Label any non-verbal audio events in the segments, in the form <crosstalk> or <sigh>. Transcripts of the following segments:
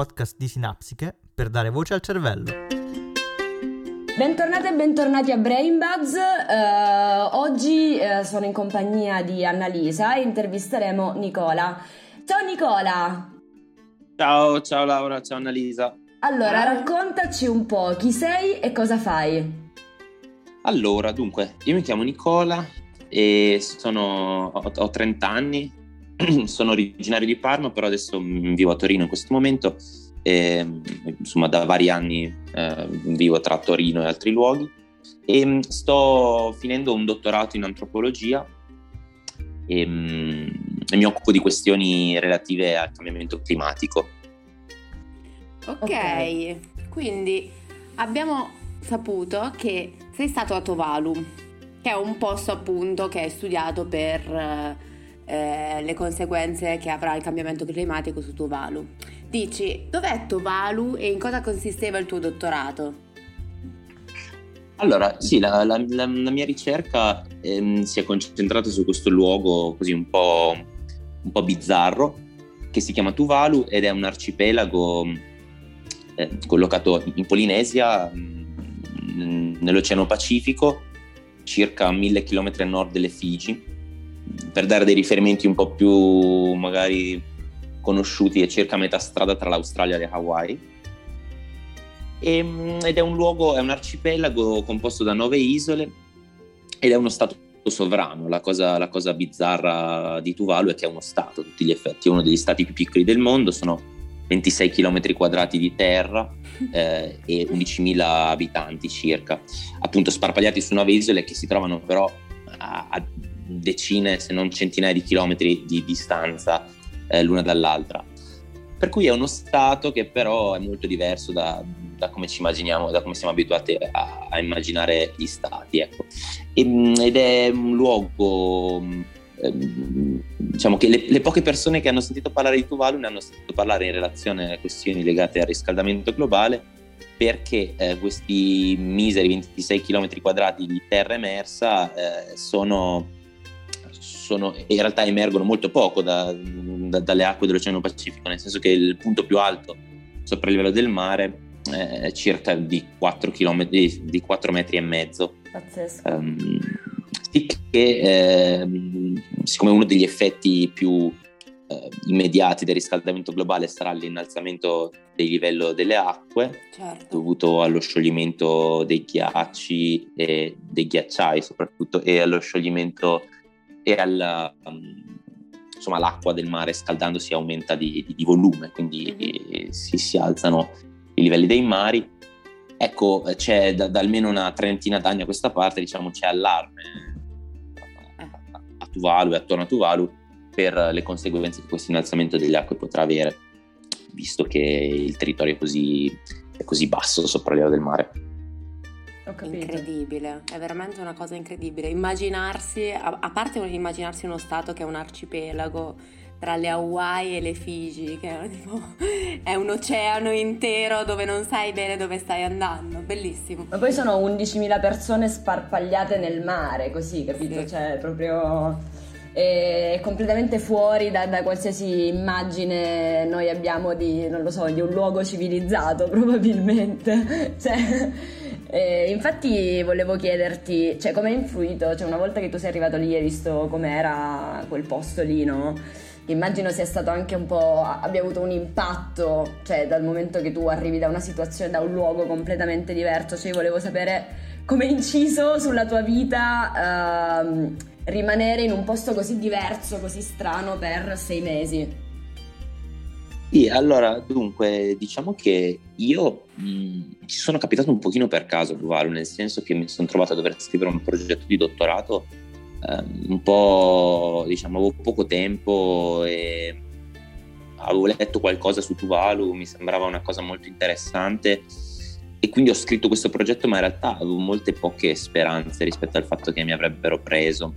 Podcast di Sinapsiche per dare voce al cervello. Bentornate e bentornati a Brain Buzz. Uh, oggi uh, sono in compagnia di Annalisa e intervisteremo Nicola. Ciao Nicola! Ciao, ciao Laura, ciao Annalisa. Allora, raccontaci un po' chi sei e cosa fai. Allora, dunque, io mi chiamo Nicola e sono, ho, ho 30 anni, <clears throat> sono originario di Parma, però adesso vivo a Torino in questo momento e insomma da vari anni eh, vivo tra Torino e altri luoghi e sto finendo un dottorato in antropologia e, e mi occupo di questioni relative al cambiamento climatico. Ok, okay. quindi abbiamo saputo che sei stato a Tovalu, che è un posto appunto che è studiato per eh, le conseguenze che avrà il cambiamento climatico su Tuvalu. Dici, dov'è Tuvalu e in cosa consisteva il tuo dottorato? Allora, sì, la, la, la, la mia ricerca ehm, si è concentrata su questo luogo così un po', un po', bizzarro che si chiama Tuvalu ed è un arcipelago eh, collocato in Polinesia, mh, mm, nell'Oceano Pacifico, circa mille chilometri a nord delle Figi per dare dei riferimenti un po' più magari conosciuti, è circa metà strada tra l'Australia e le Hawaii. E, ehm, ed è un luogo, è un arcipelago composto da nove isole ed è uno stato sovrano. La cosa, la cosa bizzarra di Tuvalu è che è uno stato a tutti gli effetti, è uno degli stati più piccoli del mondo, sono 26 km quadrati di terra <laughs> eh, e 11.000 abitanti circa, appunto sparpagliati su nove isole che si trovano però a, a decine, se non centinaia di chilometri di distanza eh, l'una dall'altra. Per cui è uno stato che però è molto diverso da, da come ci immaginiamo, da come siamo abituati a, a immaginare gli stati. Ecco. E, mm, ed è un luogo ehm, diciamo che le, le, poche persone che hanno sentito parlare di Tuvalu ne hanno sentito parlare in relazione a questioni legate al riscaldamento globale perché eh, questi miseri 26 km quadrati di terra emersa eh, sono sono, in realtà emergono molto poco da, da, dalle acque dell'Oceano Pacifico, nel senso che il punto più alto sopra il livello del mare è circa di 4, km, di 4 metri e mezzo. Pazzesco. Um, sì che eh, siccome uno degli effetti più eh, immediati del riscaldamento globale sarà l'innalzamento del livello delle acque certo. dovuto allo scioglimento dei ghiacci e dei ghiacciai soprattutto e allo scioglimento e al, um, insomma, l'acqua del mare scaldandosi aumenta di, di, di volume, quindi mm-hmm. si, si, alzano i livelli dei mari. Ecco, c'è da, da, almeno una trentina d'anni a questa parte, diciamo, c'è allarme a, a Tuvalu e attorno a Tuvalu per le conseguenze che questo innalzamento delle acque potrà avere, visto che il territorio è così, è così basso sopra il livello del mare. Incredibile, è veramente una cosa incredibile. Immaginarsi, a, a parte immaginarsi uno stato che è un arcipelago tra le Hawaii e le Figi, che è, tipo, <laughs> è un oceano intero dove non sai bene dove stai andando, bellissimo. Ma poi sono 11.000 persone sparpagliate nel mare, così, capito? Sì. Cioè, proprio è completamente fuori da, da, qualsiasi immagine noi abbiamo di, non lo so, di un luogo civilizzato <laughs> probabilmente. Cioè, eh, infatti volevo chiederti, cioè, come è influito, cioè, una volta che tu sei arrivato lì e hai visto com'era quel posto lì, no? Immagino sia stato anche un po', abbia avuto un impatto, cioè dal momento che tu arrivi da una situazione, da un luogo completamente diverso, cioè volevo sapere come è inciso sulla tua vita uh, rimanere in un posto così diverso, così strano per sei mesi. Sì, allora, dunque, diciamo che io mh, ci sono capitato un pochino per caso a Tuvalu, nel senso che mi sono trovato a dover scrivere un progetto di dottorato eh, un po', diciamo, avevo poco tempo e avevo letto qualcosa su Tuvalu, mi sembrava una cosa molto interessante e quindi ho scritto questo progetto, ma in realtà avevo molte poche speranze rispetto al fatto che mi avrebbero preso.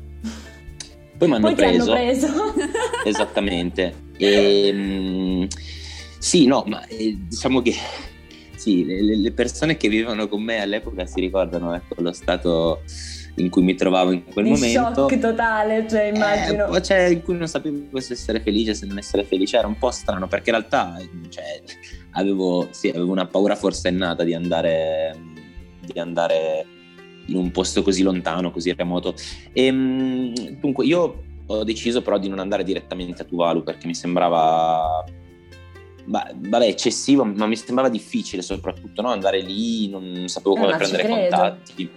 Poi mi hanno preso. preso. <laughs> Esattamente. E, mh, sì, no, ma eh, diciamo che sì, le, le, persone che vivevano con me all'epoca si ricordano ecco, lo stato in cui mi trovavo in quel Di momento. shock totale, cioè immagino. Eh, cioè, in cui non sapevo se essere felice, se non essere felice, era un po' strano perché in realtà cioè, avevo, sì, avevo una paura forsennata di andare, di andare in un posto così lontano, così remoto. E, ehm, dunque, io ho deciso però di non andare direttamente a Tuvalu perché mi sembrava vabbè, eccessivo, ma mi sembrava difficile soprattutto no? andare lì, non sapevo Eh, come ci prendere contatti.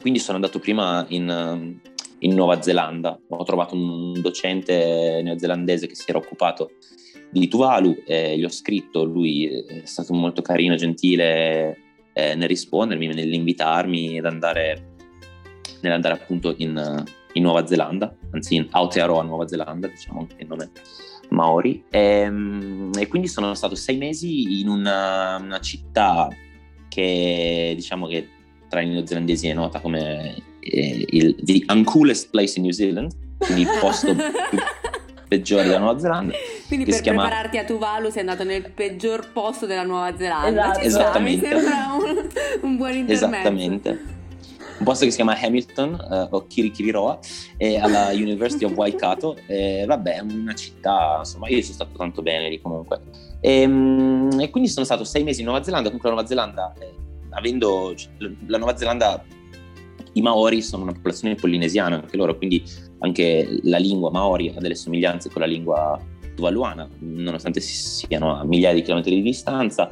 Quindi sono andato prima in, in Nuova Zelanda, ho trovato un docente neozelandese che si era occupato di Tuvalu, e gli ho scritto, lui è stato molto carino, gentile eh, nel rispondermi, nell'invitarmi ad andare, nell'andare appunto in, in Nuova Zelanda, anzi in Aotearoa, Nuova Zelanda, diciamo anche il nome Maori. E, e quindi sono stato sei mesi in una, una città che diciamo che tra i neozelandesi è nota come eh, il the uncoolest place in New Zealand, quindi il posto più <laughs> peggiore della Nuova Zelanda. Quindi per chiama- prepararti a Tuvalu sei andato nel peggior posto della Nuova Zelanda. Esatto. Ci sta, Esattamente. Mi sembra un, un buon intermezzo. Esattamente. Un posto che si chiama Hamilton eh, o Kirikiriroa e alla University of Waikato. E, vabbè, è una città, insomma, io sono stato tanto bene lì comunque. E, mm, e quindi sono stato sei mesi in Nuova Zelanda. Comunque la Nuova Zelanda, eh, avendo la Nuova Zelanda, i Maori sono una popolazione polinesiana anche loro, quindi anche la lingua Maori ha delle somiglianze con la lingua tuvaluana, nonostante si siano a migliaia di chilometri di distanza.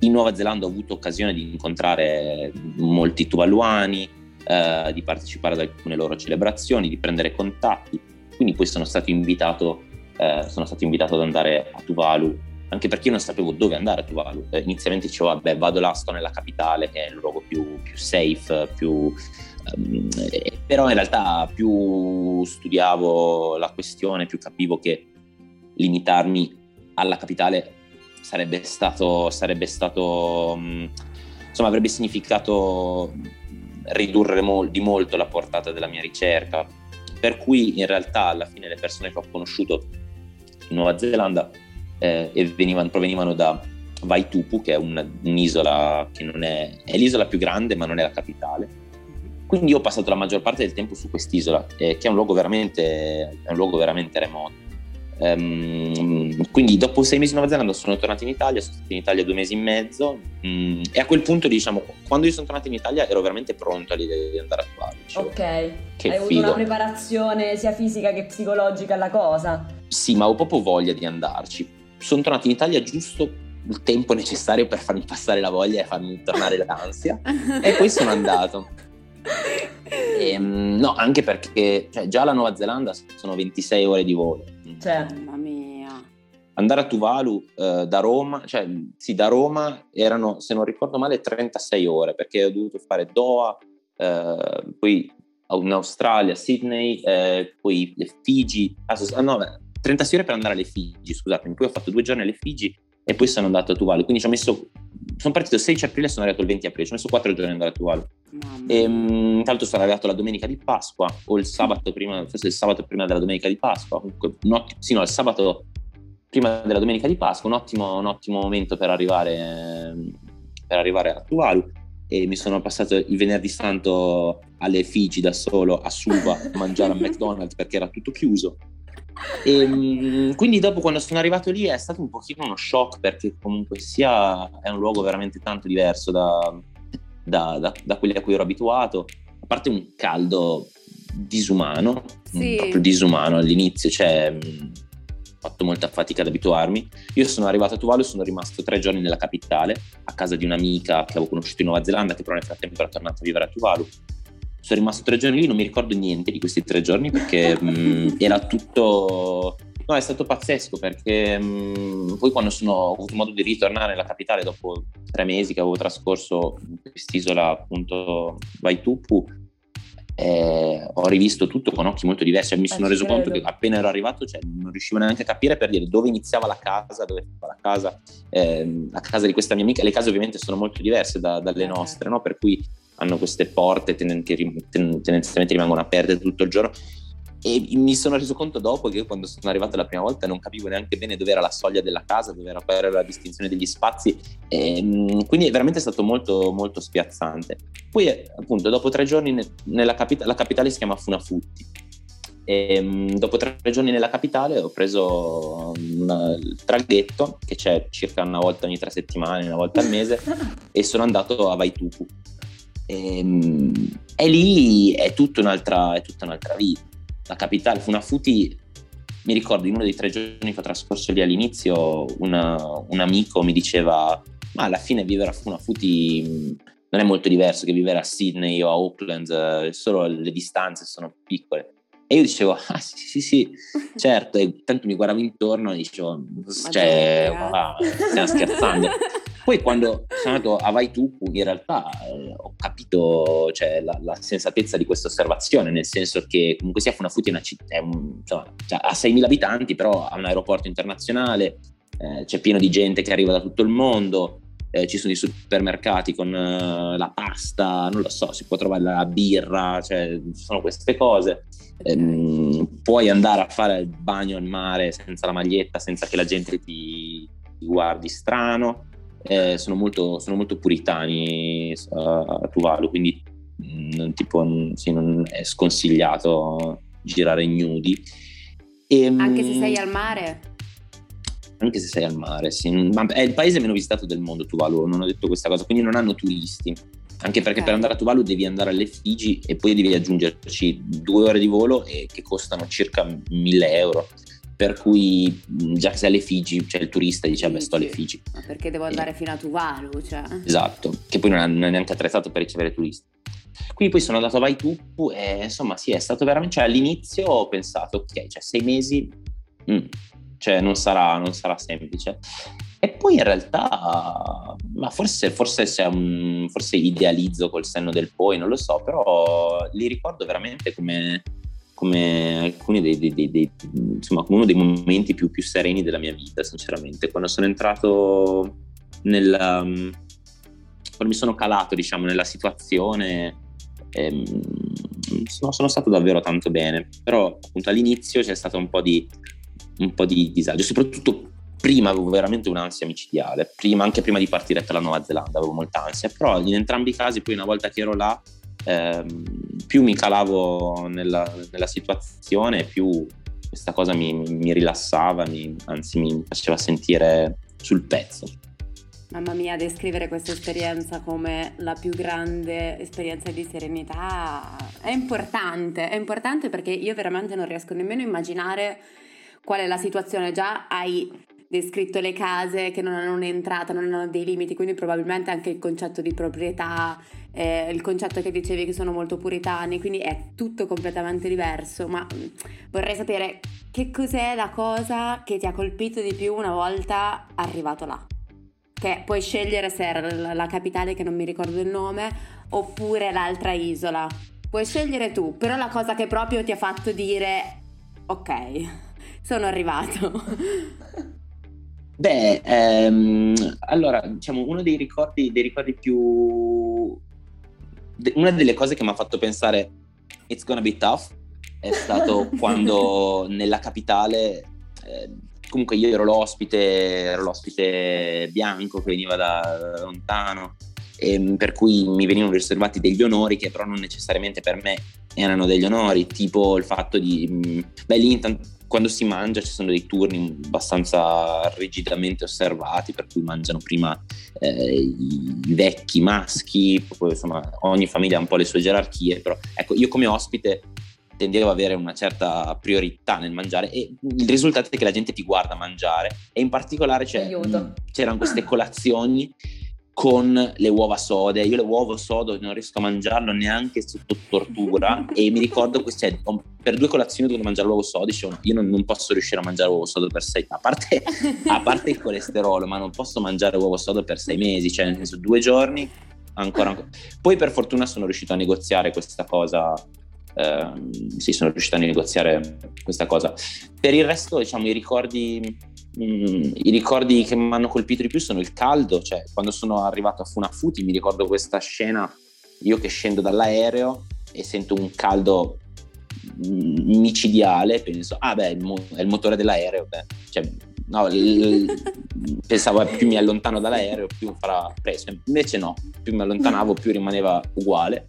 In Nuova Zelanda ho avuto occasione di incontrare molti tuvaluani, eh, di partecipare ad alcune loro celebrazioni, di prendere contatti. Quindi poi sono stato invitato, eh, sono stato invitato ad andare a Tuvalu, anche perché io non sapevo dove andare a Tuvalu. Eh, inizialmente dicevo, vabbè, vado là, sto nella capitale, che è il luogo più, più safe, più... ehm, eh, però in realtà più studiavo la questione, più capivo che limitarmi alla capitale sarebbe stato, sarebbe stato mh, insomma avrebbe significato ridurre mol- di molto la portata della mia ricerca. Per cui in realtà alla fine le persone che ho conosciuto in Nuova Zelanda eh, venivano- provenivano da Vaitupu che è un- un'isola che non è, è l'isola più grande ma non è la capitale. Quindi ho passato la maggior parte del tempo su quest'isola eh, che è un luogo veramente, è un luogo veramente remoto Ehm, quindi dopo sei mesi in Nuova Zelanda sono tornato in Italia, sono stato in Italia due mesi e mezzo mm, e a quel punto diciamo quando io sono tornato in Italia ero veramente pronto all'idea di andare a Tuvalu. Dicevo, Ok. Hai avuto figo. una preparazione sia fisica che psicologica alla cosa. Sì, ma ho proprio voglia di andarci. Sono tornato in Italia giusto il tempo necessario per farmi passare la voglia e farmi tornare l'ansia <laughs> e poi sono andato. <laughs> Ehm, no, anche perché cioè, già la Nuova Zelanda sono 26 ore di volo. Cioè, Mamma mia. andare a Tuvalu eh, da Roma, cioè sì, da Roma erano, se non ricordo male, 36 ore perché ho dovuto fare Doha, eh, poi in Australia, Sydney, eh, poi le Figi, ah, ah, no, beh, 36 ore per andare alle Figi, scusatemi, poi ho fatto due giorni alle Figi e poi sono andato a Tuvalu, quindi ci ho messo, sono partito il 16 aprile e sono arrivato il 20 aprile, ci ho messo quattro giorni ad andare a Tuvalu. E, tra l'altro sono arrivato la domenica di Pasqua o il sabato prima, forse il sabato prima della domenica di Pasqua, comunque un ottimo, sì no, il sabato prima della domenica di Pasqua, un ottimo, un ottimo momento per arrivare, per arrivare a Tuvalu. E mi sono passato il venerdì santo alle Figi da solo a Suva a mangiare a <laughs> McDonald's perché era tutto chiuso. E, mh, quindi dopo quando sono arrivato lì è stato un pochino uno shock perché comunque sia è un luogo veramente tanto diverso da, da, da- da quelli a cui ero abituato, a parte un caldo disumano, Sì. mm, proprio disumano all'inizio, cioè mh, ho fatto molta fatica ad abituarmi. Io sono arrivato a Tuvalu e sono rimasto tre giorni nella capitale, a casa di un'amica che avevo conosciuto in Nuova Zelanda, che però nel frattempo era tornata a vivere a Tuvalu. Sono rimasto tre giorni lì, non mi ricordo niente di questi tre giorni perché <laughs> mh, era tutto... No, è stato pazzesco perché mh, poi quando sono, ho avuto modo di ritornare nella capitale dopo tre mesi che avevo trascorso in quest'isola appunto Vaitupu, eh, ho rivisto tutto con occhi molto diversi. Cioè, mi Eh, sono reso conto che appena ero arrivato cioè, non riuscivo neanche a capire per dire dove iniziava la casa, dove stava la casa. Ehm, la casa di questa mia amica, le case ovviamente sono molto diverse da- dalle Eh. nostre, no? per cui hanno queste porte che tendenzialmente rimangono aperte tutto il giorno. e mi sono reso conto dopo che quando sono arrivato la prima volta non capivo neanche bene dove era la soglia della casa, dove era, era la distinzione degli spazi, e, ehm, quindi è veramente stato molto, molto spiazzante. Poi appunto dopo tre giorni nella capita- la capitale si chiama Funafutti, e, ehm, dopo tre giorni nella capitale ho preso una, il traghetto che c'è circa una volta ogni tre settimane, una volta al mese <laughs> e sono andato a Vaitupu. E, ehm, e lì è tutta un'altra, è tutta un'altra vita la capitale Funafuti mi ricordo in uno dei tre giorni che ho trascorso lì all'inizio una, un amico mi diceva ma alla fine vivere a Funafuti non è molto diverso che vivere a Sydney o a Auckland eh, solo le distanze sono piccole. E io dicevo ah sì sì sì <laughs> certo. E tanto mi guardavo intorno e dicevo cioè ah, stiamo scherzando <laughs> Poi quando sono andato a Vai Tu, in realtà eh, ho capito cioè, la, la, sensatezza di questa osservazione, nel senso che comunque sia Funafuti è una città, è un, insomma, cioè, ha 6.000 abitanti, però ha un aeroporto internazionale, eh, c'è pieno di gente che arriva da tutto il mondo, eh, ci sono i supermercati con uh, la pasta, non lo so, si può trovare la birra, cioè ci sono queste cose. Eh, puoi andare a fare il bagno al mare senza la maglietta, senza che la gente ti, ti guardi strano eh, sono, molto, sono, molto, puritani a Tuvalu, quindi mh, mm, tipo, sì, non è sconsigliato girare nudi. E, ehm, anche se sei al mare? Anche se sei al mare, sì. Ma è il paese meno visitato del mondo, Tuvalu, non ho detto questa cosa, quindi non hanno turisti. Anche perché okay. per andare a Tuvalu devi andare alle Figi e poi devi aggiungerci due ore di volo e che costano circa 1000 euro per cui già che sei alle Figi, cioè il turista dice vabbè sto alle Figi. Ma perché devo andare e... fino a Tuvalu? Cioè. Esatto, che poi non è, non è, neanche attrezzato per ricevere turisti. Quindi poi sono andato a Vaitupu e insomma sì, è stato veramente, cioè all'inizio ho pensato ok, cioè sei mesi, mm, cioè non sarà, non sarà semplice. E poi in realtà, ma forse, forse, un, forse idealizzo col senno del poi, non lo so, però li ricordo veramente come come alcuni dei, dei, dei, insomma, come uno dei momenti più, più, sereni della mia vita, sinceramente. Quando sono entrato nella, um, quando mi sono calato, diciamo, nella situazione, ehm, sono, sono, stato davvero tanto bene. Però appunto all'inizio c'è stato un po' di, un po' di disagio, soprattutto prima avevo veramente un'ansia micidiale, prima, anche prima di partire per la Nuova Zelanda avevo molta ansia, però in entrambi i casi poi una volta che ero là ehm, più mi calavo nella, nella, situazione, più questa cosa mi, mi rilassava, mi, anzi mi faceva sentire sul pezzo. Mamma mia, descrivere questa esperienza come la più grande esperienza di serenità è importante, è importante perché io veramente non riesco nemmeno a immaginare qual è la situazione. Già hai descritto le case che non hanno un'entrata, non hanno dei limiti, quindi probabilmente anche il concetto di proprietà, eh, il concetto che dicevi che sono molto puritani, quindi è tutto completamente diverso, ma mm, vorrei sapere che cos'è la cosa che ti ha colpito di più una volta arrivato là. Che puoi scegliere se era la capitale che non mi ricordo il nome oppure l'altra isola. Puoi scegliere tu, però la cosa che proprio ti ha fatto dire ok, sono arrivato. <laughs> Beh, ehm, allora, diciamo, uno dei ricordi, dei ricordi più... Una delle cose che mi ha fatto pensare it's gonna be tough è stato <laughs> quando nella capitale, eh, comunque io ero l'ospite, ero l'ospite bianco che veniva da, da lontano, e, per cui mi venivano riservati degli onori che però non necessariamente per me erano degli onori, tipo il fatto di... Beh, lì intanto quando si mangia ci sono dei turni abbastanza rigidamente osservati, per cui mangiano prima eh, i vecchi maschi, poi insomma ogni famiglia ha un po' le sue gerarchie, però ecco io come ospite tendevo ad avere una certa priorità nel mangiare e il risultato è che la gente ti guarda mangiare e in particolare c'erano queste colazioni con le uova sode. Io le uova sode non riesco a mangiarlo neanche sotto tortura e mi ricordo che cioè, per due colazioni dovevo mangiare l'uovo sodo, dicevo io non, non, posso riuscire a mangiare l'uovo sodo per sei, a a parte il colesterolo, ma non posso mangiare l'uovo sodo per sei mesi, cioè nel senso due giorni ancora, ancora. Poi per fortuna sono riuscito a negoziare questa cosa eh, sì, sono riuscito a negoziare questa cosa. Per il resto, diciamo, i ricordi Mm, i ricordi che mi hanno colpito di più sono il caldo, cioè quando sono arrivato a Funafuti mi ricordo questa scena, io che scendo dall'aereo e sento un caldo mm, micidiale, penso, ah beh, il mo- è il motore dell'aereo, beh. Cioè, no, l- pensavo più mi allontano dall'aereo più farà presto, invece no, più mi allontanavo più rimaneva uguale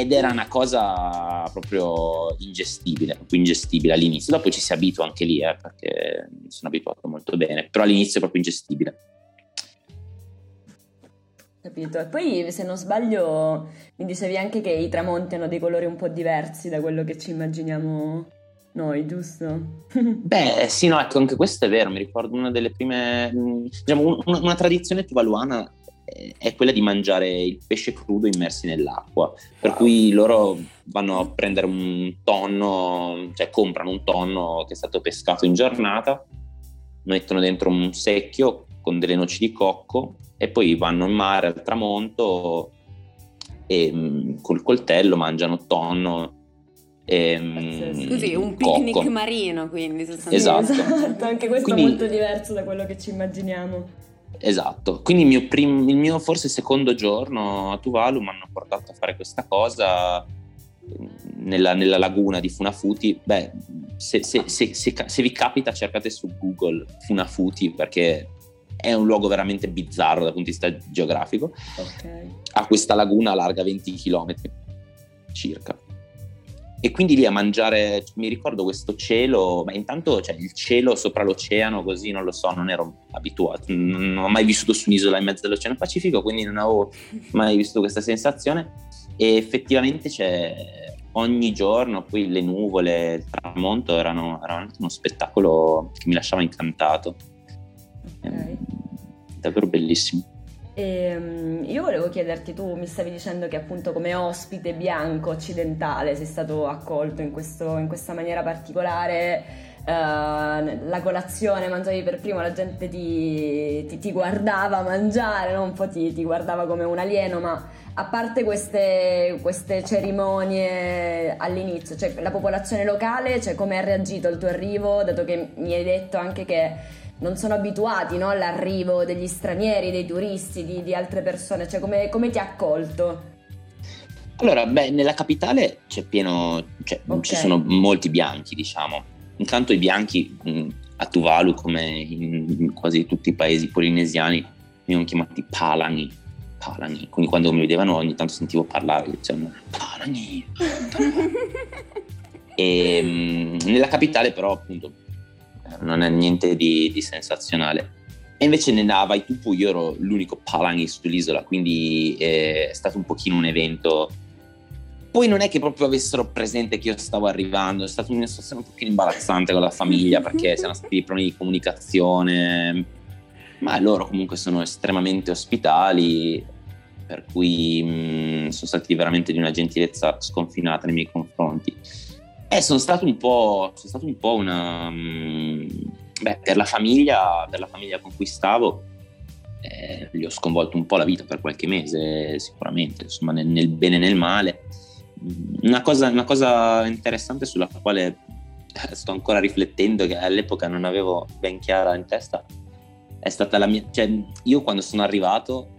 ed era una cosa proprio ingestibile, proprio ingestibile all'inizio, dopo ci si abitua anche lì eh, perché mi sono abituato molto bene, però all'inizio è proprio ingestibile. Capito. E poi, se non sbaglio, mi dicevi anche che i tramonti hanno dei colori un po' diversi da quello che ci immaginiamo noi, giusto? <laughs> Beh, sì, no, ecco, anche questo è vero. Mi ricordo una delle prime, diciamo, una, una tradizione tuvaluana è quella di mangiare il pesce crudo immersi nell'acqua. Per cui loro vanno a prendere un tonno, cioè comprano un tonno che è stato pescato in giornata, mettono dentro un secchio con delle noci di cocco e poi vanno in mare al tramonto e mh, mm, col coltello mangiano tonno. E, mh, Scusi, un picnic cocco. marino quindi esatto. esatto. <laughs> anche questo quindi, è molto diverso da quello che ci immaginiamo esatto quindi il mio, prim, il mio forse secondo giorno a Tuvalu mi hanno portato a fare questa cosa nella, nella laguna di Funafuti beh se, se, se, se, vi capita cercate su Google Funafuti perché è un luogo veramente bizzarro dal punto di vista geografico. Okay. Ha questa laguna larga 20 km circa. E quindi lì a mangiare, mi ricordo questo cielo, ma intanto cioè, il cielo sopra l'oceano, così non lo so, non ero abituato, non ho mai vissuto su un'isola in mezzo all'Oceano Pacifico, quindi non avevo mai visto questa sensazione. E effettivamente c'è ogni giorno, poi le nuvole, il tramonto erano, erano uno spettacolo che mi lasciava incantato. Okay. Davvero bellissimo. E, ehm, io volevo chiederti, tu mi stavi dicendo che appunto come ospite bianco occidentale sei stato accolto in, questo, in questa maniera particolare. Uh, la colazione mangiavi per primo, la gente ti, ti, ti guardava mangiare, no? un po' ti, ti, guardava come un alieno, ma a parte queste, queste cerimonie all'inizio, cioè la popolazione locale, cioè come ha reagito al tuo arrivo, dato che mi hai detto anche che non sono abituati no, all'arrivo degli stranieri, dei turisti, di, di altre persone, cioè come, come, ti ha accolto? Allora, beh, nella capitale c'è pieno, cioè, okay. ci sono molti bianchi, diciamo. Intanto i bianchi mh, a Tuvalu, come in, quasi tutti i paesi polinesiani, venivano chiamati palani. Palani. Quindi quando mi vedevano ogni tanto sentivo parlare, dicevano palani. <laughs> e mh, nella capitale però appunto non è niente di, di sensazionale. E invece nella Vaitupu io ero l'unico Palangi sull'isola, quindi è stato un pochino un evento. Poi non è che proprio avessero presente che io stavo arrivando, è stata una situazione un pochino imbarazzante con la famiglia perché c'erano <laughs> stati dei problemi di comunicazione, ma loro comunque sono estremamente ospitali, per cui mh, sono stati veramente di una gentilezza sconfinata nei miei confronti. Eh, sono stato un po', sono stato un po una... Mm, beh, per la famiglia, per la famiglia con cui stavo, eh, gli ho sconvolto un po' la vita per qualche mese, sicuramente, insomma, nel, nel bene e nel male. Una cosa, una cosa interessante sulla quale sto ancora riflettendo, che all'epoca non avevo ben chiara in testa, è stata la mia... Cioè, io quando sono arrivato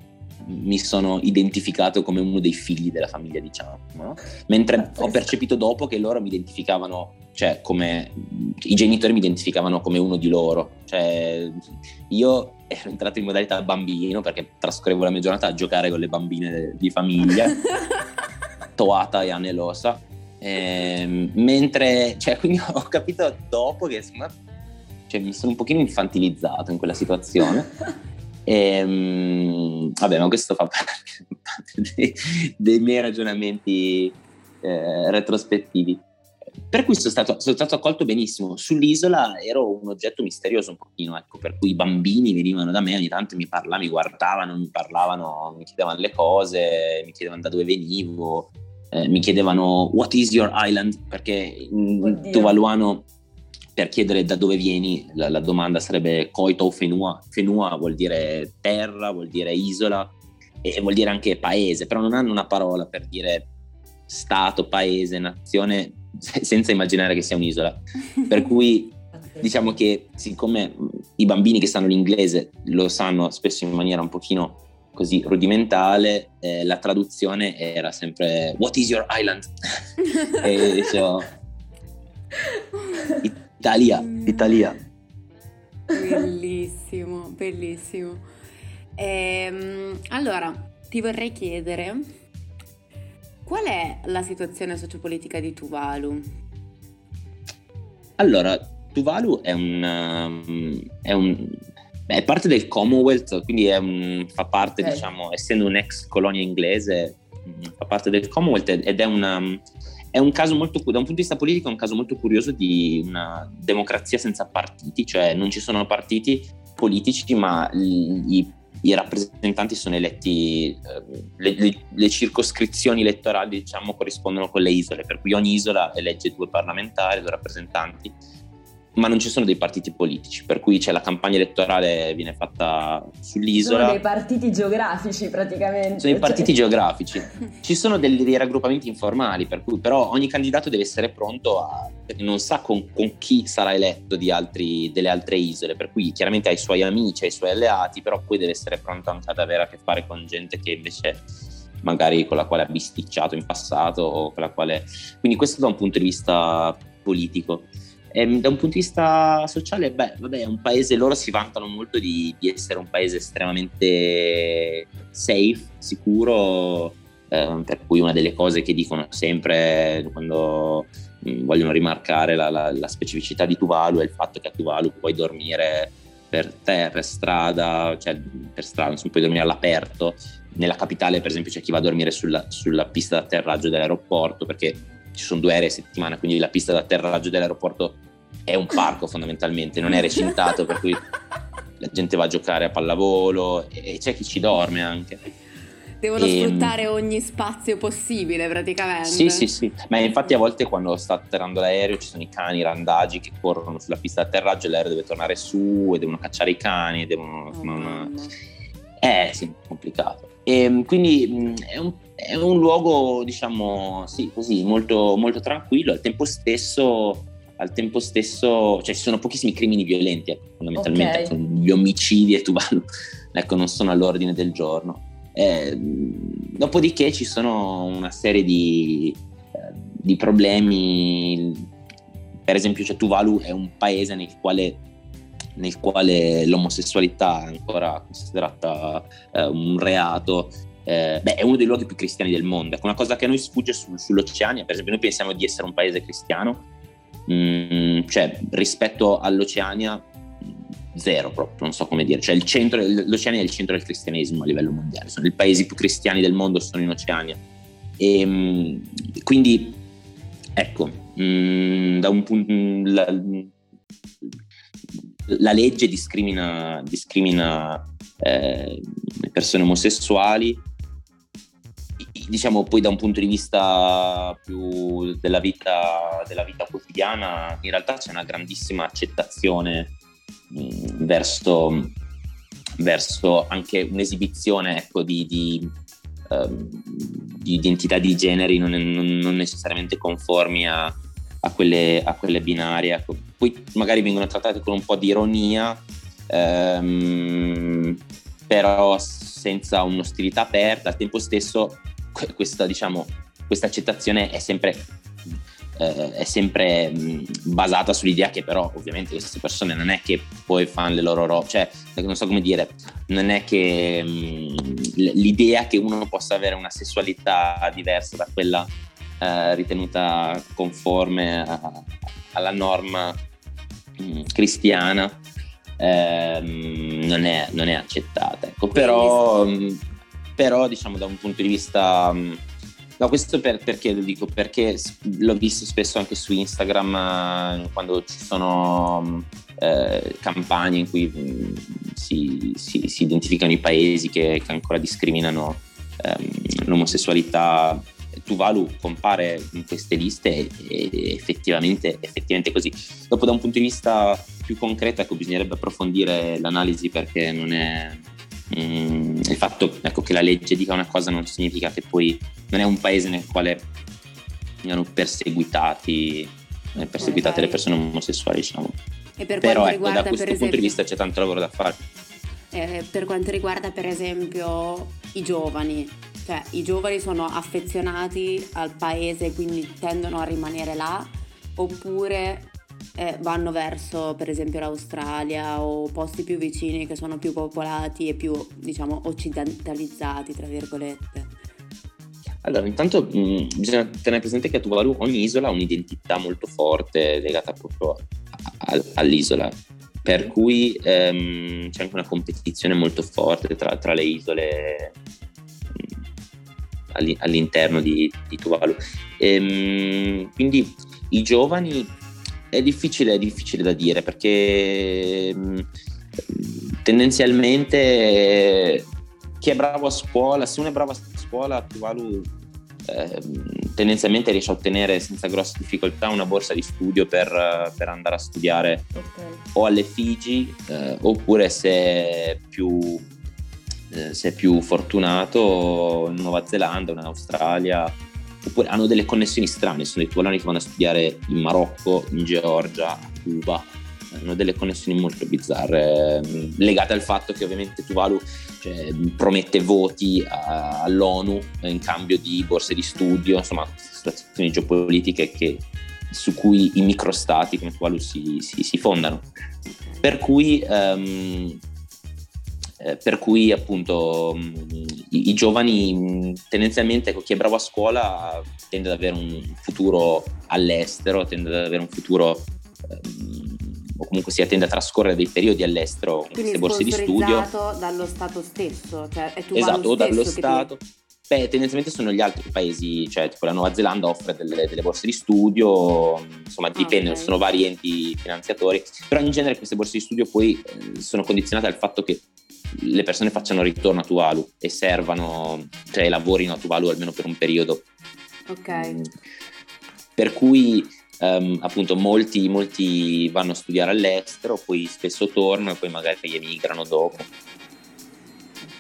mi sono identificato come uno dei figli della famiglia, diciamo, no? mentre ho percepito dopo che loro mi identificavano, cioè come i genitori mi identificavano come uno di loro, cioè io ero entrato in modalità bambino perché trascorrevo la mia giornata a giocare con le bambine di famiglia, <laughs> Toata e Anelosa, ehm, mentre, cioè, quindi ho capito dopo che insomma, cioè, mi sono un pochino infantilizzato in quella situazione. <laughs> E, ehm, vabbè, ma questo fa <laughs> parte dei, dei miei ragionamenti eh, retrospettivi. Per cui sono stato, sono stato, accolto benissimo. Sull'isola ero un oggetto misterioso un pochino, ecco, per cui i bambini venivano da me, ogni tanto mi parlavano, mi guardavano, mi parlavano, mi chiedevano le cose, mi chiedevano da dove venivo, eh, mi chiedevano what is your island, perché in. Tuvaluano per chiedere da dove vieni, la, la domanda sarebbe coito o fenua. Fenua vuol dire terra, vuol dire isola e vuol dire anche paese, però non hanno una parola per dire stato, paese, nazione, senza immaginare che sia un'isola. <laughs> Per cui diciamo che siccome i bambini che sanno l'inglese lo sanno spesso in maniera un pochino così rudimentale, eh, la traduzione era sempre What is your island? <laughs> <laughs> e dicevo, Italia, Italia. Bellissimo, bellissimo. Ehm, allora, ti vorrei chiedere qual è la situazione sociopolitica di Tuvalu? Allora, Tuvalu è un, um, è un Beh, è parte del Commonwealth, quindi un, fa parte, okay. diciamo, essendo un'ex colonia inglese, mm, fa parte del Commonwealth ed è, una, è un caso molto, da un punto di vista politico, è un caso molto curioso di una democrazia senza partiti, cioè non ci sono partiti politici, ma i, i rappresentanti sono eletti, eh, le, le, le, circoscrizioni elettorali diciamo corrispondono con le isole, per cui ogni isola elegge due parlamentari, due rappresentanti ma non ci sono dei partiti politici, per cui c'è la campagna elettorale viene fatta sull'isola. Sono dei partiti geografici praticamente. Sono dei partiti cioè... geografici. <laughs> Ci sono dei, dei, raggruppamenti informali, per cui però ogni candidato deve essere pronto a... non sa con, con chi sarà eletto altri, delle altre isole, per cui chiaramente ha i suoi amici, ha i suoi alleati, però poi deve essere pronto anche ad avere a che fare con gente che invece magari con la quale ha bisticciato in passato o con la quale... Quindi questo da un punto di vista politico. E ehm, da un punto di vista sociale, beh, vabbè, è un paese, loro si vantano molto di, di essere un paese estremamente safe, sicuro, eh, per cui una delle cose che dicono sempre quando vogliono rimarcare la, la, la, specificità di Tuvalu è il fatto che a Tuvalu puoi dormire per terra, strada, cioè per strada, insomma, puoi dormire all'aperto. Nella capitale, per esempio, c'è chi va a dormire sulla, sulla pista d'atterraggio dell'aeroporto perché ci sono due aerei a settimana, quindi la pista d'atterraggio dell'aeroporto è un parco fondamentalmente, non è recintato, per cui la gente va a giocare a pallavolo e c'è chi ci dorme anche. Devono e, ehm, sfruttare ogni spazio possibile praticamente. Sì, sì, sì. Ma infatti a volte quando sta atterrando l'aereo ci sono i cani randagi che corrono sulla pista d'atterraggio e l'aereo deve tornare su e devono cacciare i cani. Devono, oh, una... Eh sì, complicato. E, ehm, quindi è un è un luogo, diciamo, sì, così, molto, molto tranquillo, al tempo stesso al tempo stesso, cioè ci sono pochissimi crimini violenti, ecco, fondamentalmente, okay. ecco, gli omicidi e Tuvalu, ecco, non sono all'ordine del giorno. Eh, dopodiché ci sono una serie di, eh, di, problemi, per esempio cioè, Tuvalu è un paese nel quale, nel quale l'omosessualità è ancora considerata eh, un reato eh, beh, è uno dei luoghi più cristiani del mondo. Ecco, una cosa che a noi sfugge su, sull'Oceania, per esempio, noi pensiamo di essere un paese cristiano, mm, cioè rispetto all'Oceania, zero proprio, non so come dire. Cioè, centro, l'Oceania è il centro del cristianesimo a livello mondiale. Sono i paesi più cristiani del mondo sono in Oceania. E, mm, quindi, ecco, mm, da un punto. La, la legge discrimina, discrimina eh, persone omosessuali diciamo poi da un punto di vista più della vita, della vita quotidiana, in realtà c'è una grandissima accettazione mh, verso, verso, anche un'esibizione ecco, di, di, um, di, identità di generi non, non, non necessariamente conformi a, a, quelle, a, quelle, binarie. Ecco. Poi magari vengono trattate con un po' di ironia. Um, però senza un'ostilità aperta, al tempo stesso questa, diciamo, questa accettazione è sempre, eh, è sempre mh, basata sull'idea che però ovviamente queste persone non è che poi fanno le loro robe, cioè non so come dire, non è che mh, l'idea che uno possa avere una sessualità diversa da quella eh, ritenuta conforme a, alla norma mh, cristiana ehm, non, è, non, è, accettata. Ecco. Però, però, diciamo, da un punto di vista... No, questo per, perché lo dico? Perché l'ho visto spesso anche su Instagram eh, quando ci sono eh, campagne in cui mh, si, si, si, identificano i paesi che, che ancora discriminano ehm, l'omosessualità Tuvalu compare in queste liste e, effettivamente, effettivamente così. Dopo da un punto di vista più concreto ecco, bisognerebbe approfondire l'analisi perché non è mm, il fatto ecco, che la legge dica una cosa non significa che poi non è un paese nel quale vengano perseguitati perseguitate okay. le persone omosessuali diciamo. E per Però ecco, da questo punto esempio... di vista c'è tanto lavoro da fare. Eh, per quanto riguarda per esempio i giovani, cioè i giovani sono affezionati al paese, quindi tendono a rimanere là, oppure eh, vanno verso per esempio l'Australia o posti più vicini che sono più popolati e più diciamo occidentalizzati tra virgolette? Allora, intanto mh, bisogna tenere presente che a Tuvalu ogni isola ha un'identità molto forte legata proprio a, a, all'isola, per cui ehm, c'è anche una competizione molto forte tra, tra le isole mh, all'interno di, di Tuvalu. Ehm, quindi i giovani è difficile, è difficile da dire perché mh, tendenzialmente chi è bravo a scuola, se uno è bravo a scuola, Tuvalu eh, tendenzialmente riesce a ottenere senza grosse difficoltà una borsa di studio per, per andare a studiare okay. o alle Figi eh, oppure se è, più, eh, se è più fortunato in Nuova Zelanda, in Australia oppure hanno delle connessioni strane, sono dei tuolani che vanno a studiare in Marocco, in Georgia, a Cuba, hanno delle connessioni molto bizzarre, legate al fatto che ovviamente Tuvalu cioè, promette voti a, all'ONU in cambio di borse di studio, insomma situazioni geopolitiche che, su cui i microstati come Tuvalu si, si, si fondano. Per cui um, per cui appunto mh, i, i, giovani mh, tendenzialmente ecco, chi è bravo a scuola tende ad avere un futuro all'estero, tende ad avere un futuro ehm, o comunque si tende a trascorrere dei periodi all'estero con queste borse di studio. dallo Stato stesso, cioè è tu esatto, o dallo Stato. Ti... Beh, tendenzialmente sono gli altri paesi, cioè tipo la Nuova Zelanda offre delle, delle borse di studio, insomma dipende, okay. sono vari enti finanziatori, però in genere queste borse di studio poi eh, sono condizionate al fatto che le persone facciano ritorno a Tuvalu e servano, cioè lavorino a Tuvalu almeno per un periodo. Ok. Mm. Per cui um, appunto molti, molti vanno a studiare all'estero, poi spesso tornano e poi magari emigrano dopo.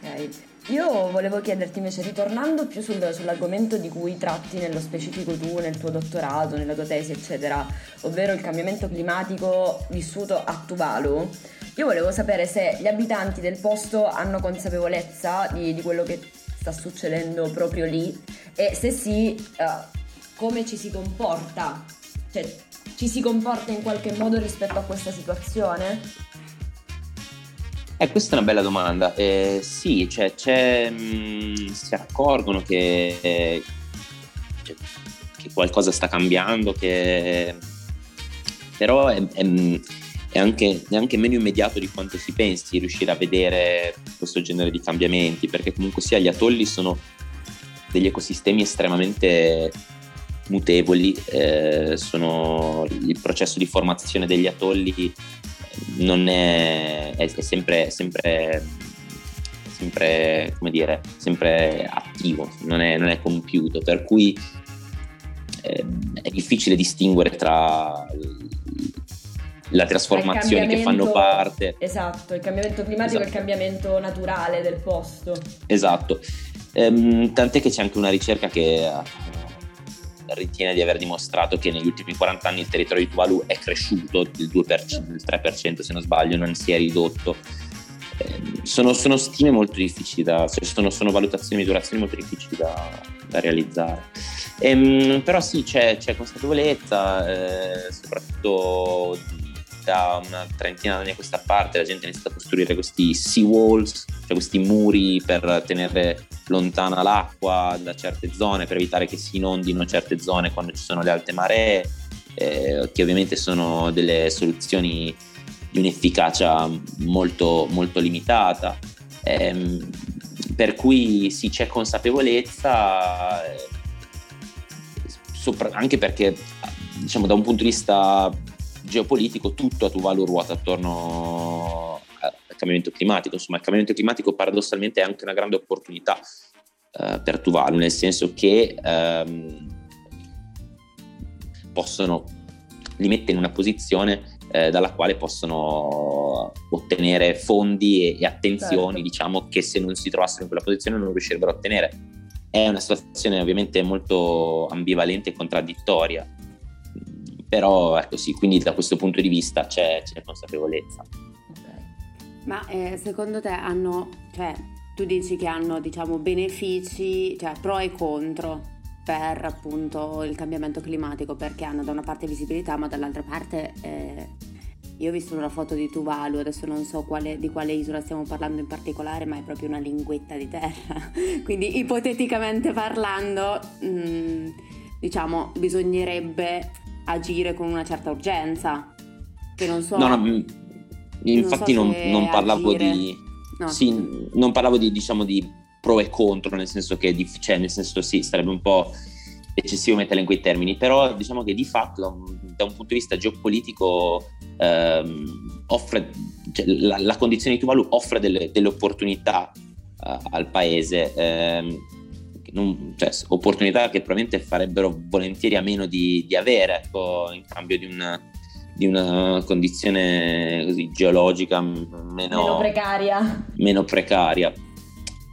Ok. Io volevo chiederti invece, ritornando più sul, sull'argomento di cui tratti nello specifico tu, nel tuo dottorato, nella tua tesi, eccetera, ovvero il cambiamento climatico vissuto a Tuvalu, io volevo sapere se gli abitanti del posto hanno consapevolezza di, di quello che sta succedendo proprio lì e se sì, uh, come ci si comporta? Cioè, ci si comporta in qualche modo rispetto a questa situazione? Eh, questa è una bella domanda. Eh, sì, cioè, c'è, mh, mm, si accorgono che, eh, che, qualcosa sta cambiando, che, però è, è, è anche, è anche meno immediato di quanto si pensi riuscire a vedere questo genere di cambiamenti, perché comunque sia gli atolli sono degli ecosistemi estremamente mutevoli, eh, sono, il processo di formazione degli atolli non è, è, è sempre, sempre, sempre, come dire, sempre attivo, non è, non è compiuto, per cui eh, è difficile distinguere tra la trasformazione che fanno parte. Esatto, il cambiamento climatico esatto. e il cambiamento naturale del posto. Esatto, ehm, tant'è che c'è anche una ricerca che ritiene di aver dimostrato che negli ultimi 40 anni il territorio di Tuvalu è cresciuto del, 2%, del 3% se non sbaglio, non si è ridotto. Eh, sono, sono, stime molto difficili da, cioè sono, sono, valutazioni di durazione molto difficili da, da realizzare. Ehm, però sì, c'è, c'è consapevolezza, eh, soprattutto da una trentina d'anni a questa parte la gente ha iniziato a costruire questi sea walls, cioè questi muri per tenere lontana l'acqua da certe zone, per evitare che si inondino certe zone quando ci sono le alte maree, eh, che ovviamente sono delle soluzioni di un'efficacia molto, molto limitata. Eh, per cui sì, c'è consapevolezza, eh, sopra, anche perché diciamo da un punto di vista geopolitico tutto a Tuvalu ruota attorno al cambiamento climatico. Insomma, il cambiamento climatico paradossalmente è anche una grande opportunità eh, per Tuvalu, nel senso che ehm, possono, li mette in una posizione eh, dalla quale possono ottenere fondi e, e attenzioni, certo. diciamo, che se non si trovassero in quella posizione non riuscirebbero a ottenere. È una situazione ovviamente molto ambivalente e contraddittoria, però ecco sì, quindi da questo punto di vista c'è, c'è consapevolezza. Ma eh, secondo te hanno, cioè tu dici che hanno diciamo benefici, cioè pro e contro, per appunto il cambiamento climatico perché hanno da una parte visibilità ma dall'altra parte eh, io ho visto una foto di Tuvalu, adesso non so quale, di quale isola stiamo parlando in particolare, ma è proprio una linguetta di terra. <laughs> Quindi ipoteticamente parlando, mh, mm, diciamo, bisognerebbe agire con una certa urgenza. Che non so. No, no, mm, infatti non, so non, non parlavo agire... di. No. Sì, non parlavo di, diciamo, di pro e contro, nel senso che, cioè, nel senso sì, sarebbe un po' eccessivo metterla in quei termini, però diciamo che di fatto da un punto di vista geopolitico ehm, offre, cioè, la, la, condizione di Tuvalu offre delle, delle opportunità uh, al paese, ehm, non, cioè, opportunità che probabilmente farebbero volentieri a meno di, di avere ecco, in cambio di una, di una condizione così geologica meno, meno precaria. Meno precaria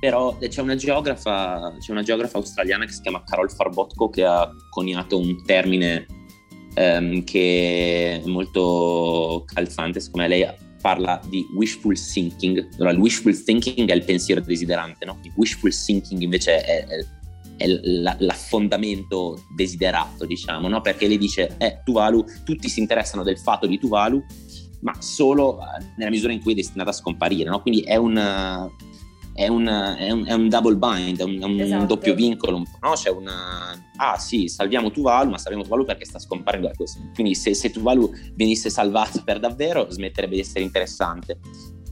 però c'è una, geografa, c'è una geografa australiana che si chiama Carol Farbotko che ha coniato un termine um, che è molto calzante, secondo me lei parla di wishful thinking, allora il wishful thinking è il pensiero desiderante, no? il wishful thinking invece è, è, è l'affondamento desiderato, diciamo, no? perché lei dice, eh, Tuvalu, tutti si interessano del fatto di Tuvalu, ma solo eh, nella misura in cui è destinata a scomparire, no? quindi è un è un, è un, è un double bind, è un, un esatto. doppio vincolo, no? C'è una... Ah sì, salviamo Tuvalu, ma salviamo Tuvalu perché sta scomparendo. Quindi se, se Tuvalu venisse salvato per davvero, smetterebbe di essere interessante.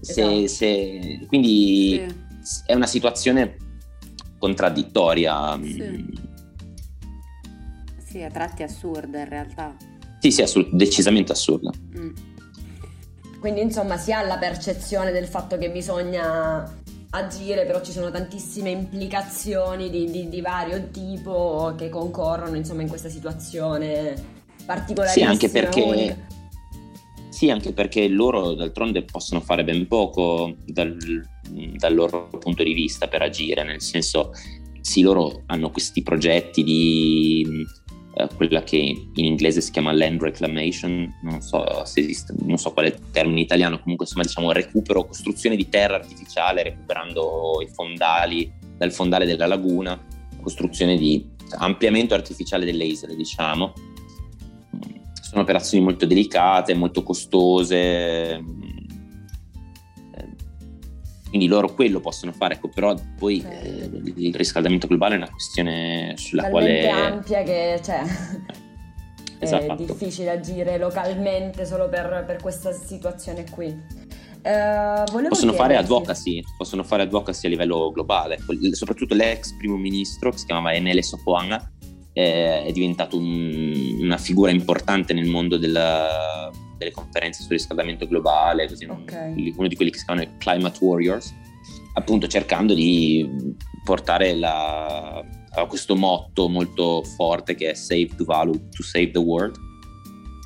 Se, esatto. se, quindi sì. è una situazione contraddittoria. Sì. sì, a tratti assurda in realtà. Sì, sì, assolut- decisamente assurda. Mm. Quindi insomma si ha la percezione del fatto che bisogna agire, però ci sono tantissime implicazioni di, di, di vario tipo che concorrono insomma in questa situazione particolarissima. Sì, anche perché, sì, anche perché loro d'altronde possono fare ben poco dal, dal loro punto di vista per agire, nel senso sì, loro hanno questi progetti di eh, quella che in inglese si chiama land reclamation, non so se esiste, non so quale termine in italiano, comunque insomma diciamo recupero, costruzione di terra artificiale recuperando i fondali dal fondale della laguna, costruzione di ampliamento artificiale delle isole, diciamo. Sono operazioni molto delicate, molto costose, quindi loro quello possono fare, ecco, però poi eh, il riscaldamento globale è una questione sulla quale... ampia che cioè, <laughs> esatto. è difficile agire localmente solo per, per questa situazione qui. Uh, possono fare advocacy, possono fare advocacy a livello globale, soprattutto l'ex primo ministro che si chiamava Enele Sopoanga eh, è diventato un, una figura importante nel mondo della, delle conferenze sul riscaldamento globale, così, okay. uno di quelli che si chiamano Climate Warriors, appunto cercando di portare la, a questo motto molto forte che è Save Tuvalu to save the world.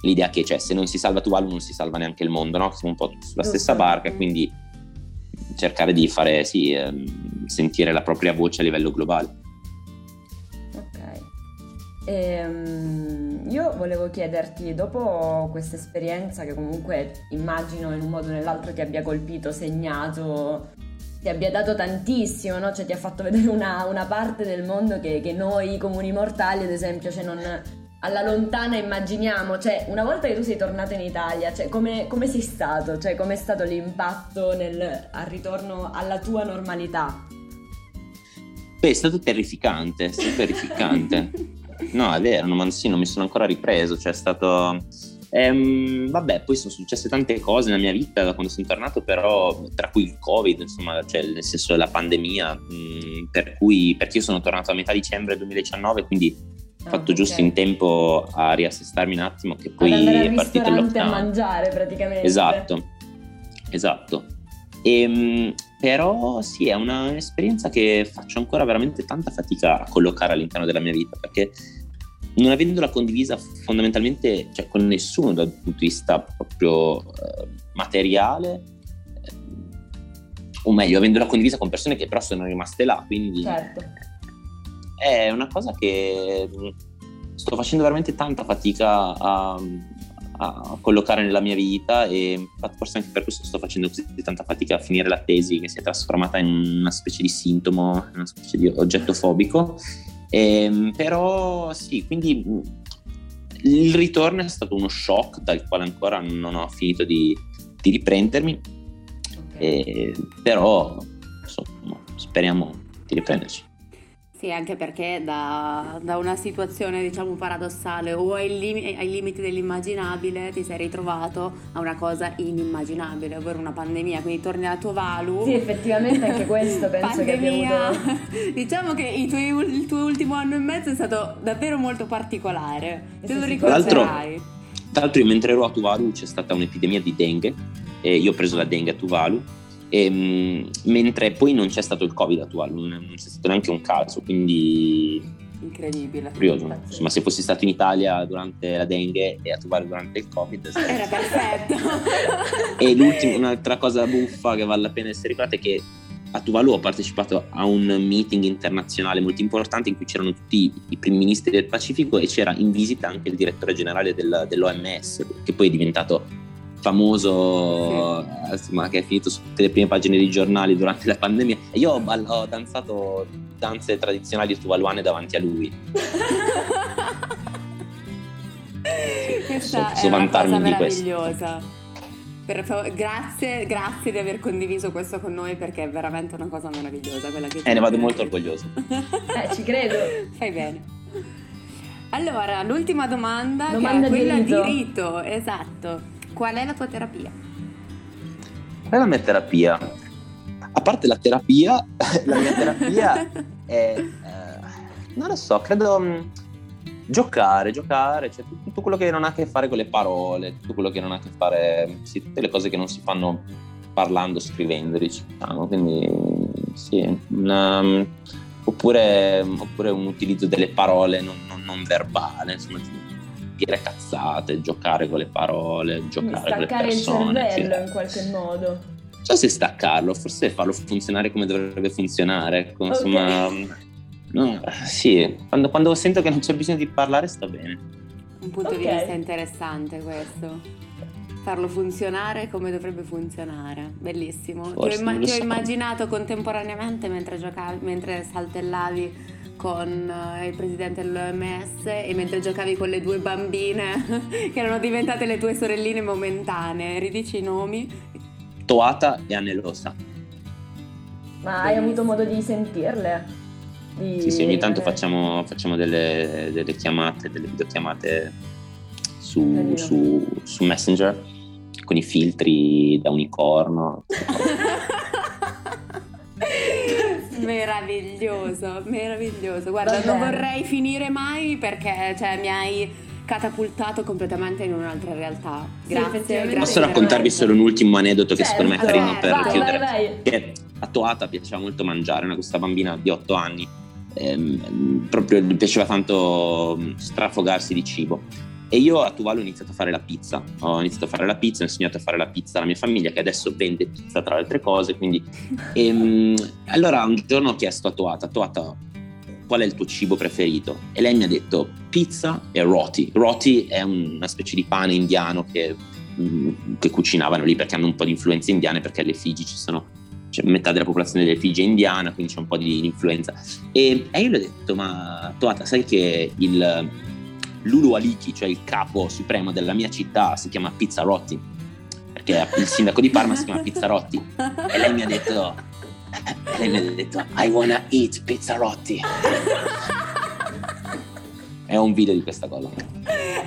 L'idea che cioè, se non si salva Tuvalu non si salva neanche il mondo, no? siamo un po' sulla stessa barca, quindi cercare di fare sì, ehm, sentire la propria voce a livello globale. Ehm, io volevo chiederti, dopo questa esperienza che comunque immagino in un modo o nell'altro ti abbia colpito, segnato, ti abbia dato tantissimo, no? cioè ti ha fatto vedere una, una parte del mondo che, che, noi comuni mortali, ad esempio, cioè non, alla lontana immaginiamo, cioè una volta che tu sei tornato in Italia, cioè come, come sei stato, cioè com'è stato l'impatto nel, al ritorno alla tua normalità? Beh, è stato terrificante, è stato terrificante. <laughs> No, è vero, ma sì, non mi sono ancora ripreso, cioè è stato... Ehm, vabbè, poi sono successe tante cose nella mia vita da quando sono tornato, però tra cui il Covid, insomma, cioè nel senso la pandemia, mh, mm, per cui perché io sono tornato a metà dicembre 2019, quindi ho ah, fatto okay. giusto in tempo a riassestarmi un attimo che poi è partito il lockdown. a mangiare praticamente. Esatto. Esatto. E, ehm, però sì, è un'esperienza che faccio ancora veramente tanta fatica a collocare all'interno della mia vita perché non avendola condivisa fondamentalmente cioè, con nessuno dal punto di vista proprio eh, materiale, eh, o meglio, avendola condivisa con persone che però sono rimaste là, quindi certo. è una cosa che sto facendo veramente tanta fatica a, a collocare nella mia vita e forse anche per questo sto facendo così tanta fatica a finire la tesi che si è trasformata in una specie di sintomo, una specie di oggetto fobico Ehm, però sì, quindi il ritorno è stato uno shock dal quale ancora non ho finito di, di riprendermi, okay. e, però insomma, speriamo di riprenderci. Sì, anche perché da, da, una situazione diciamo paradossale o ai, lim- ai, limiti dell'immaginabile ti sei ritrovato a una cosa inimmaginabile, ovvero una pandemia, quindi torni alla tua Valu. Sì, effettivamente anche questo penso pandemia. che abbia avuto... <laughs> diciamo che tuoi, il tuo ultimo anno e mezzo è stato davvero molto particolare, te lo ricorderai. Tra l'altro, mentre ero a Tuvalu c'è stata un'epidemia di dengue e io ho preso la dengue a Tuvalu e, ehm, mentre poi non c'è stato il covid attuale, non c'è stato neanche un caso, quindi incredibile. Curioso. Insomma, se fossi stato in Italia durante la dengue e a Tuvalu durante il Covid, <laughs> era perfetto. <laughs> e l'ultima, un'altra cosa buffa che vale la pena essere ricordata è che a Tuvalu ho partecipato a un meeting internazionale molto importante in cui c'erano tutti i primi ministri del Pacifico e c'era in visita anche il direttore generale del, dell'OMS, che poi è diventato famoso sì. insomma, che è finito su tutte le prime pagine dei giornali durante la pandemia. E io ho, ball- ho danzato danze tradizionali tuvaluane davanti a lui. <laughs> Questa so, so è una cosa meravigliosa. Per favore, grazie, grazie di aver condiviso questo con noi perché è veramente una cosa meravigliosa quella che eh, ne vado molto orgoglioso. <laughs> Eh, ci credo. Fai bene. Allora, l'ultima domanda, domanda è quella di rito. di rito, esatto. Qual è la tua terapia? Qual è la mia terapia? A parte la terapia, <laughs> la mia terapia <laughs> è... Eh, non lo so, credo mm, giocare, giocare, cioè tutto quello che non ha a che fare con le parole, tutto quello che non ha a che fare, sì, tutte le cose che non si fanno parlando, scrivendo, diciamo, quindi sì, una, mm, oppure, oppure, un utilizzo delle parole non, non, non verbale, insomma, dire cazzate, giocare con le parole, giocare con le persone. Staccare il cervello sì. in qualche modo. Non so se staccarlo, forse farlo funzionare come dovrebbe funzionare. Ecco, okay. Insomma, no, sì, quando, quando, sento che non c'è bisogno di parlare sta bene. Un punto okay. di vista interessante questo. Farlo funzionare come dovrebbe funzionare. Bellissimo. Forse, ti ho, imma- ti ho immaginato contemporaneamente mentre giocavi, mentre saltellavi con eh, il presidente dell'OMS e mentre giocavi con le due bambine <laughs> che erano diventate le tue sorelline momentanee. Ridici i nomi? Toata e Anelosa. Ma hai avuto modo di sentirle? Di... Sì, sì, ogni tanto facciamo, facciamo delle, delle, chiamate, delle videochiamate su, su, su Messenger con i filtri da unicorno. <laughs> Meraviglioso, <laughs> meraviglioso. Guarda, non vorrei finire mai perché cioè, mi hai catapultato completamente in un'altra realtà. Grazie. Sì, grazie Posso raccontarvi solo un ultimo aneddoto che certo. secondo me è carino per vai, chiudere? Vai, vai. Che a Toata piaceva molto mangiare, una questa bambina di 8 anni. Ehm, proprio gli piaceva tanto mm, strafogarsi di cibo e io a Tuvalu ho iniziato a fare la pizza, ho iniziato a fare la pizza, ho insegnato a fare la pizza alla mia famiglia che adesso vende pizza tra le altre cose, quindi... <laughs> Ehm, allora un giorno ho chiesto a Toata, Toata qual è il tuo cibo preferito? E lei mi ha detto pizza e roti. Roti è una specie di pane indiano che, mm, che cucinavano lì perché hanno un po' di influenze indiane perché alle Figi ci sono cioè, metà della popolazione delle Figi è indiana, quindi c'è un po' di influenza. E, e io le ho detto, ma Toata, sai che il, Lulu Aliki, cioè il capo supremo della mia città, si chiama Pizzarotti, perché il sindaco di Parma si chiama Pizzarotti. E lei mi ha detto, lei mi ha detto, I wanna eat Pizzarotti. È un video di questa cosa.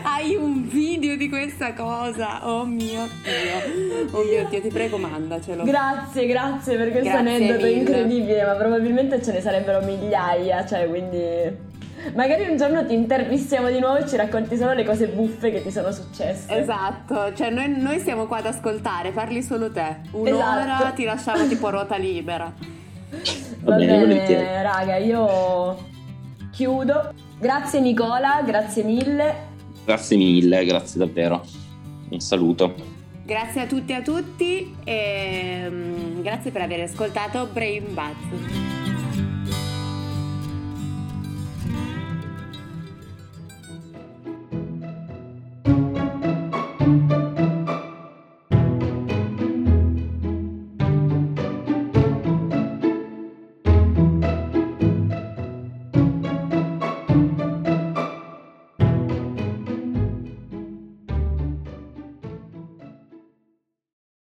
Hai un video di questa cosa? Oh mio Dio. Oh mio Dio, ti prego, mandacelo. Grazie, grazie per questo grazie aneddoto mille. incredibile, ma probabilmente ce ne sarebbero migliaia, cioè quindi Magari un giorno ti intervistiamo di nuovo e ci racconti solo le cose buffe che ti sono successe. Esatto, cioè noi, noi siamo qua ad ascoltare, parli solo te. Un'ora esatto. ti lasciamo tipo ruota libera. Va, Va bene, bene raga, io chiudo. Grazie Nicola, grazie mille. Grazie mille, grazie davvero. Un saluto. Grazie a tutti e a tutti e um, grazie per aver ascoltato Brain Buzz.